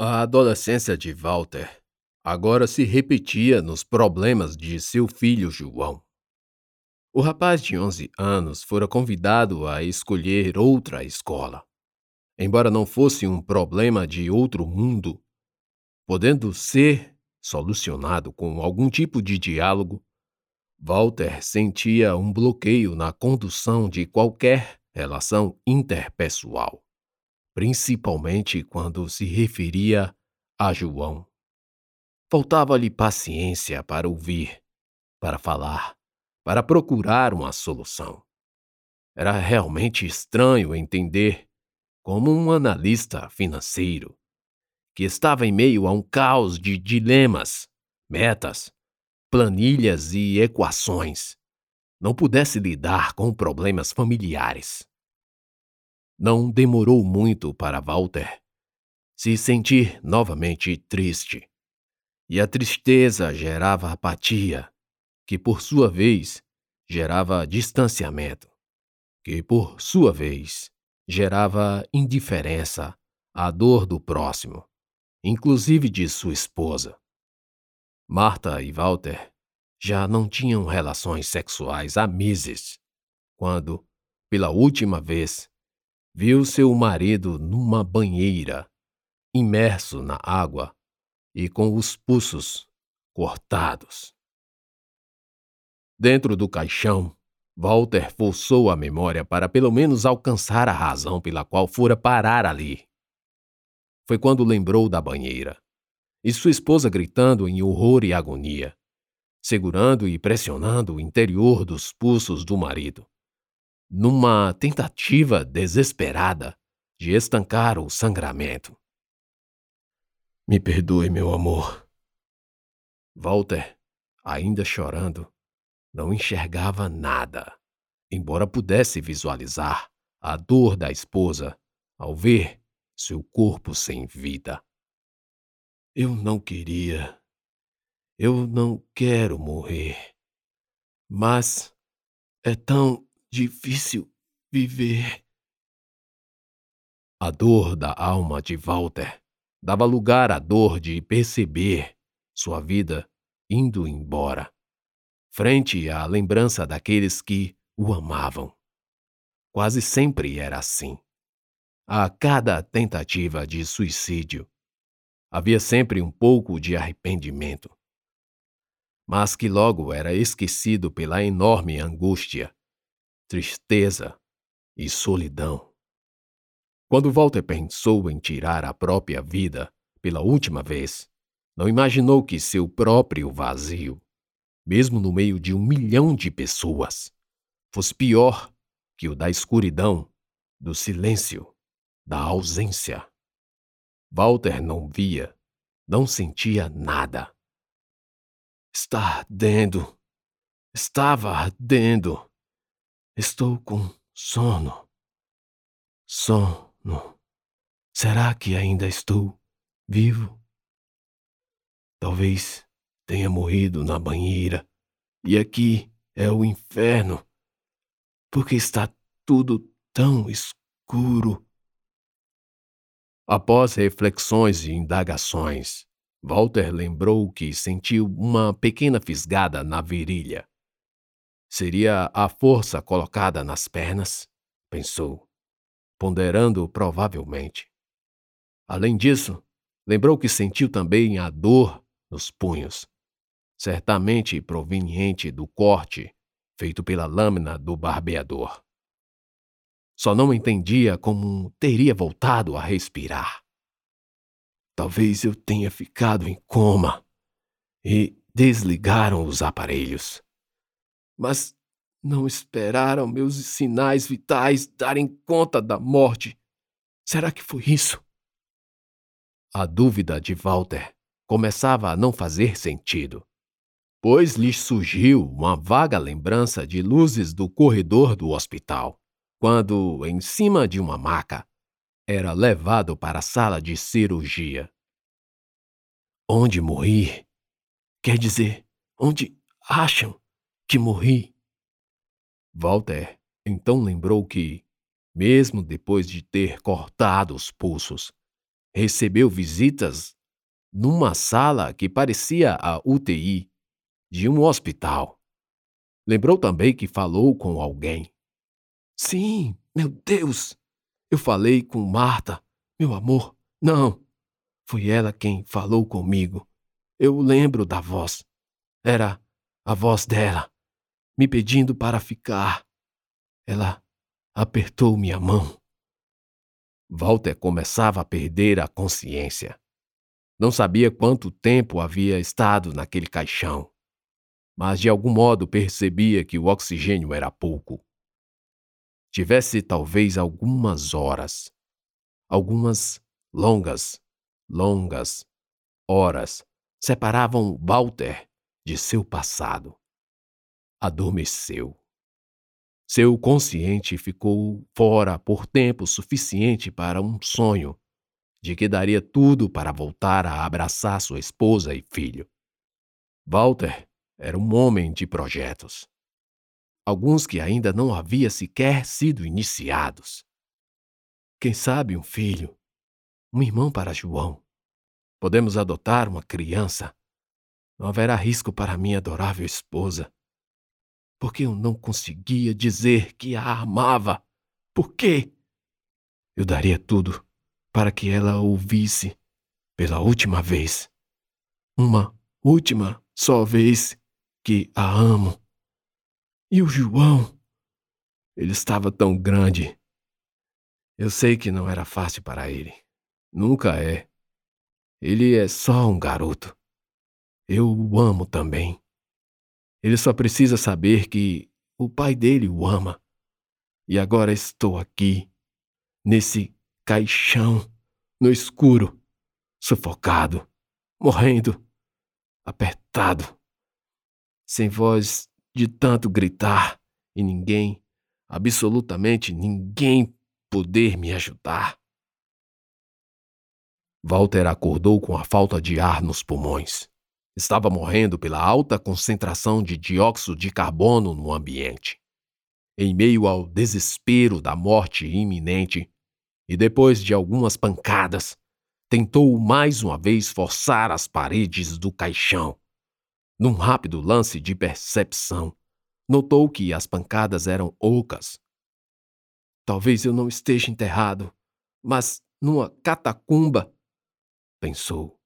A adolescência de Walter agora se repetia nos problemas de seu filho João. O rapaz de 11 anos fora convidado a escolher outra escola. Embora não fosse um problema de outro mundo, podendo ser solucionado com algum tipo de diálogo, Walter sentia um bloqueio na condução de qualquer relação interpessoal principalmente quando se referia a João. Faltava-lhe paciência para ouvir, para falar, para procurar uma solução. Era realmente estranho entender como um analista financeiro, que estava em meio a um caos de dilemas, metas, planilhas e equações, não pudesse lidar com problemas familiares. Não demorou muito para Walter se sentir novamente triste. E a tristeza gerava apatia, que por sua vez gerava distanciamento, que por sua vez gerava indiferença à dor do próximo, inclusive de sua esposa. Marta e Walter já não tinham relações sexuais há meses, quando, pela última vez, viu seu marido numa banheira, imerso na água e com os pulsos cortados. Dentro do caixão, Walter forçou a memória para pelo menos alcançar a razão pela qual fora parar ali. Foi quando lembrou da banheira e sua esposa gritando em horror e agonia, segurando e pressionando o interior dos pulsos do marido numa tentativa desesperada de estancar o sangramento. Me perdoe, meu amor. Walter, ainda chorando, não enxergava nada, embora pudesse visualizar a dor da esposa ao ver seu corpo sem vida. Eu não queria. Eu não quero morrer. Mas é tão difícil viver. A dor da alma de Walter dava lugar à dor de perceber sua vida indo embora, frente à lembrança daqueles que o amavam. Quase sempre era assim. A cada tentativa de suicídio, havia sempre um pouco de arrependimento, mas que logo era esquecido pela enorme angústia tristeza e solidão. Quando Walter pensou em tirar a própria vida pela última vez, não imaginou que seu próprio vazio, mesmo no meio de um milhão de pessoas, fosse pior que o da escuridão, do silêncio, da ausência. Walter não via, não sentia nada. Está ardendo. Estava ardendo. Estou com sono. Sono. Será que ainda estou vivo? Talvez tenha morrido na banheira e aqui é o inferno, porque está tudo tão escuro. Após reflexões e indagações, Walter lembrou que sentiu uma pequena fisgada na virilha. Seria a força colocada nas pernas? Pensou, ponderando provavelmente. Além disso, lembrou que sentiu também a dor nos punhos, certamente proveniente do corte feito pela lâmina do barbeador. Só não entendia como teria voltado a respirar. Talvez eu tenha ficado em coma e desligaram os aparelhos mas não esperaram meus sinais vitais darem conta da morte. Será que foi isso? A dúvida de Walter começava a não fazer sentido, pois lhe surgiu uma vaga lembrança de luzes do corredor do hospital, quando, em cima de uma maca, era levado para a sala de cirurgia. Onde morri? Quer dizer, onde acham que morri. Walter então lembrou que, mesmo depois de ter cortado os pulsos, recebeu visitas numa sala que parecia a UTI de um hospital. Lembrou também que falou com alguém. Sim, meu Deus! Eu falei com Marta, meu amor. Não, foi ela quem falou comigo. Eu lembro da voz. Era a voz dela, me pedindo para ficar. Ela apertou minha mão. Walter começava a perder a consciência. Não sabia quanto tempo havia estado naquele caixão, mas de algum modo percebia que o oxigênio era pouco. Tivesse talvez algumas horas, algumas longas, longas horas separavam Walter de seu passado. Adormeceu. Seu consciente ficou fora por tempo suficiente para um sonho de que daria tudo para voltar a abraçar sua esposa e filho. Walter era um homem de projetos. Alguns que ainda não havia sequer sido iniciados. Quem sabe um filho, um irmão para João. Podemos adotar uma criança não haverá risco para minha adorável esposa. Porque eu não conseguia dizer que a amava. Por quê? Eu daria tudo para que ela ouvisse pela última vez. Uma última só vez que a amo. E o João? Ele estava tão grande. Eu sei que não era fácil para ele. Nunca é. Ele é só um garoto. Eu o amo também. Ele só precisa saber que o pai dele o ama. E agora estou aqui, nesse caixão, no escuro, sufocado, morrendo, apertado, sem voz de tanto gritar e ninguém, absolutamente ninguém, poder me ajudar. Walter acordou com a falta de ar nos pulmões. Estava morrendo pela alta concentração de dióxido de carbono no ambiente. Em meio ao desespero da morte iminente, e depois de algumas pancadas, tentou mais uma vez forçar as paredes do caixão. Num rápido lance de percepção, notou que as pancadas eram ocas. Talvez eu não esteja enterrado, mas numa catacumba, pensou.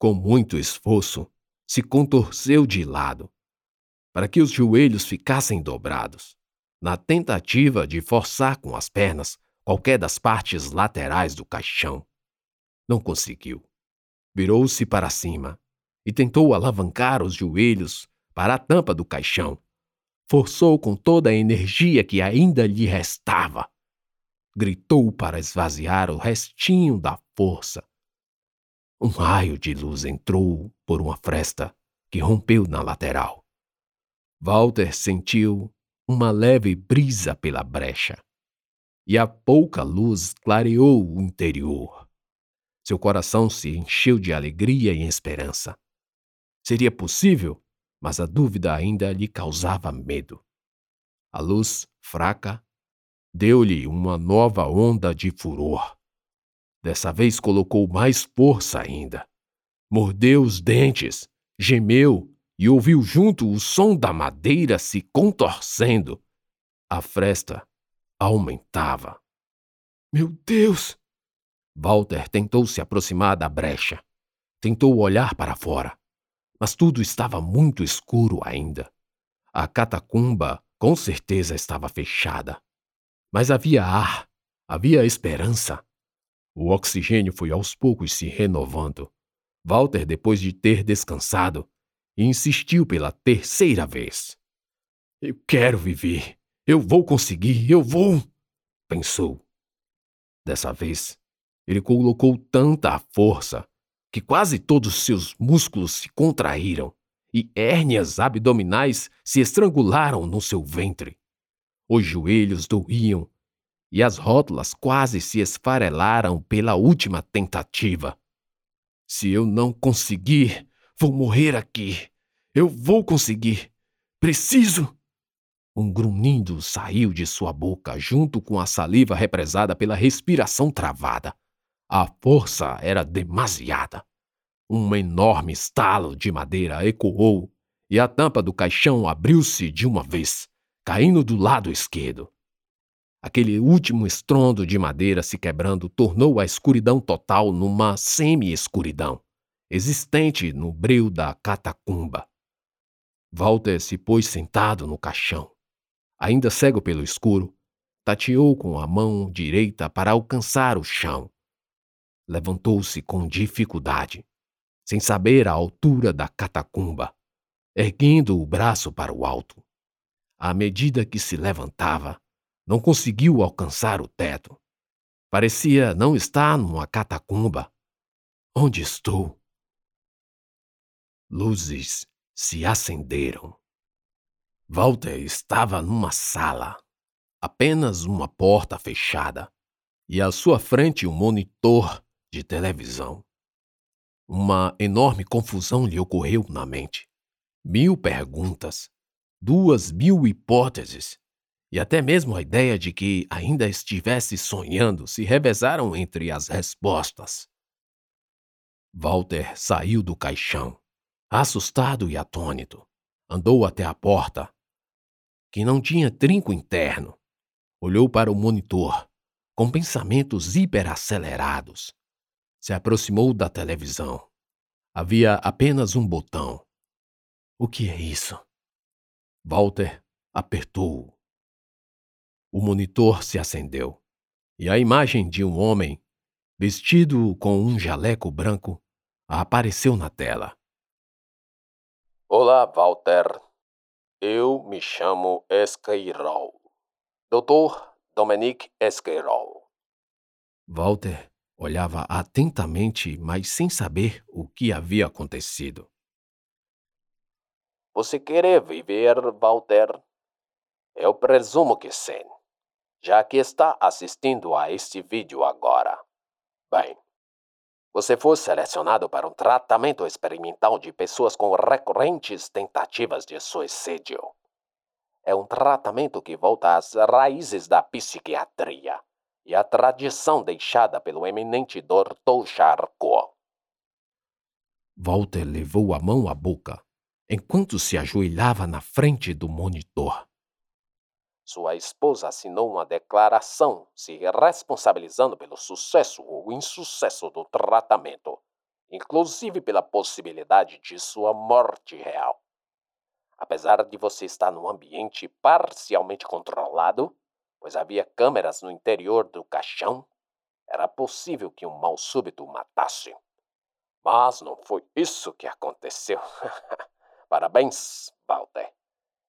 Com muito esforço, se contorceu de lado, para que os joelhos ficassem dobrados, na tentativa de forçar com as pernas qualquer das partes laterais do caixão. Não conseguiu. Virou-se para cima e tentou alavancar os joelhos para a tampa do caixão. Forçou com toda a energia que ainda lhe restava. Gritou para esvaziar o restinho da força um raio de luz entrou por uma fresta que rompeu na lateral. Walter sentiu uma leve brisa pela brecha, e a pouca luz clareou o interior. Seu coração se encheu de alegria e esperança. Seria possível, mas a dúvida ainda lhe causava medo. A luz, fraca, deu-lhe uma nova onda de furor. Dessa vez colocou mais força ainda. Mordeu os dentes, gemeu e ouviu junto o som da madeira se contorcendo. A fresta aumentava. Meu Deus! Walter tentou se aproximar da brecha. Tentou olhar para fora, mas tudo estava muito escuro ainda. A catacumba com certeza estava fechada. Mas havia ar, havia esperança. O oxigênio foi aos poucos se renovando. Walter, depois de ter descansado, insistiu pela terceira vez. Eu quero viver. Eu vou conseguir. Eu vou. Pensou. Dessa vez, ele colocou tanta força que quase todos seus músculos se contraíram e hérnias abdominais se estrangularam no seu ventre. Os joelhos doíam e as rótulas quase se esfarelaram pela última tentativa. Se eu não conseguir, vou morrer aqui. Eu vou conseguir. Preciso. Um grunhido saiu de sua boca junto com a saliva represada pela respiração travada. A força era demasiada. Um enorme estalo de madeira ecoou e a tampa do caixão abriu-se de uma vez, caindo do lado esquerdo. Aquele último estrondo de madeira se quebrando tornou a escuridão total numa semi-escuridão, existente no breu da catacumba. Walter se pôs sentado no caixão. Ainda cego pelo escuro, tateou com a mão direita para alcançar o chão. Levantou-se com dificuldade, sem saber a altura da catacumba erguendo o braço para o alto. À medida que se levantava, não conseguiu alcançar o teto. Parecia não estar numa catacumba. Onde estou? Luzes se acenderam. Walter estava numa sala, apenas uma porta fechada, e à sua frente um monitor de televisão. Uma enorme confusão lhe ocorreu na mente mil perguntas, duas mil hipóteses, e até mesmo a ideia de que ainda estivesse sonhando se revezaram entre as respostas. Walter saiu do caixão, assustado e atônito. Andou até a porta, que não tinha trinco interno. Olhou para o monitor, com pensamentos hiperacelerados. Se aproximou da televisão. Havia apenas um botão. O que é isso? Walter apertou-o. O monitor se acendeu e a imagem de um homem, vestido com um jaleco branco, apareceu na tela. Olá, Walter. Eu me chamo Esqueirol. Doutor Dominique Esqueirol. Walter olhava atentamente, mas sem saber o que havia acontecido. Você quer viver, Walter? Eu presumo que sim, já que está assistindo a este vídeo agora. Bem, você foi selecionado para um tratamento experimental de pessoas com recorrentes tentativas de suicídio. É um tratamento que volta às raízes da psiquiatria e à tradição deixada pelo eminente Dr. Charcot. Walter levou a mão à boca enquanto se ajoelhava na frente do monitor. Sua esposa assinou uma declaração se responsabilizando pelo sucesso ou insucesso do tratamento, inclusive pela possibilidade de sua morte real. Apesar de você estar num ambiente parcialmente controlado, pois havia câmeras no interior do caixão, era possível que um mal súbito o matasse. Mas não foi isso que aconteceu. Parabéns, Walter.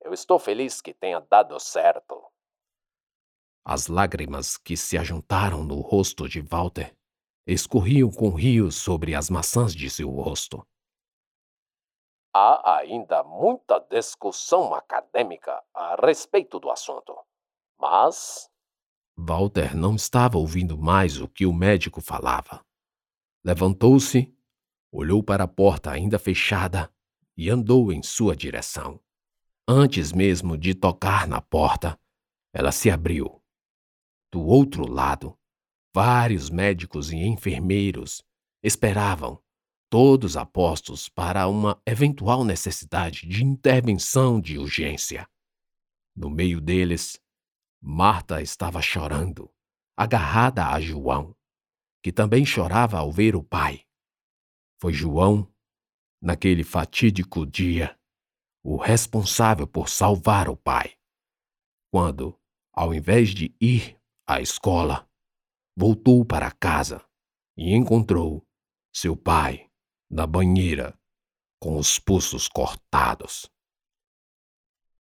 Eu estou feliz que tenha dado certo. As lágrimas que se ajuntaram no rosto de Walter escorriam com rios sobre as maçãs de seu rosto. Há ainda muita discussão acadêmica a respeito do assunto, mas. Walter não estava ouvindo mais o que o médico falava. Levantou-se, olhou para a porta ainda fechada e andou em sua direção. Antes mesmo de tocar na porta, ela se abriu. Do outro lado, vários médicos e enfermeiros esperavam, todos apostos para uma eventual necessidade de intervenção de urgência. No meio deles, Marta estava chorando, agarrada a João, que também chorava ao ver o pai. Foi João naquele fatídico dia, o responsável por salvar o pai. Quando, ao invés de ir à escola, voltou para casa e encontrou seu pai na banheira com os pulsos cortados.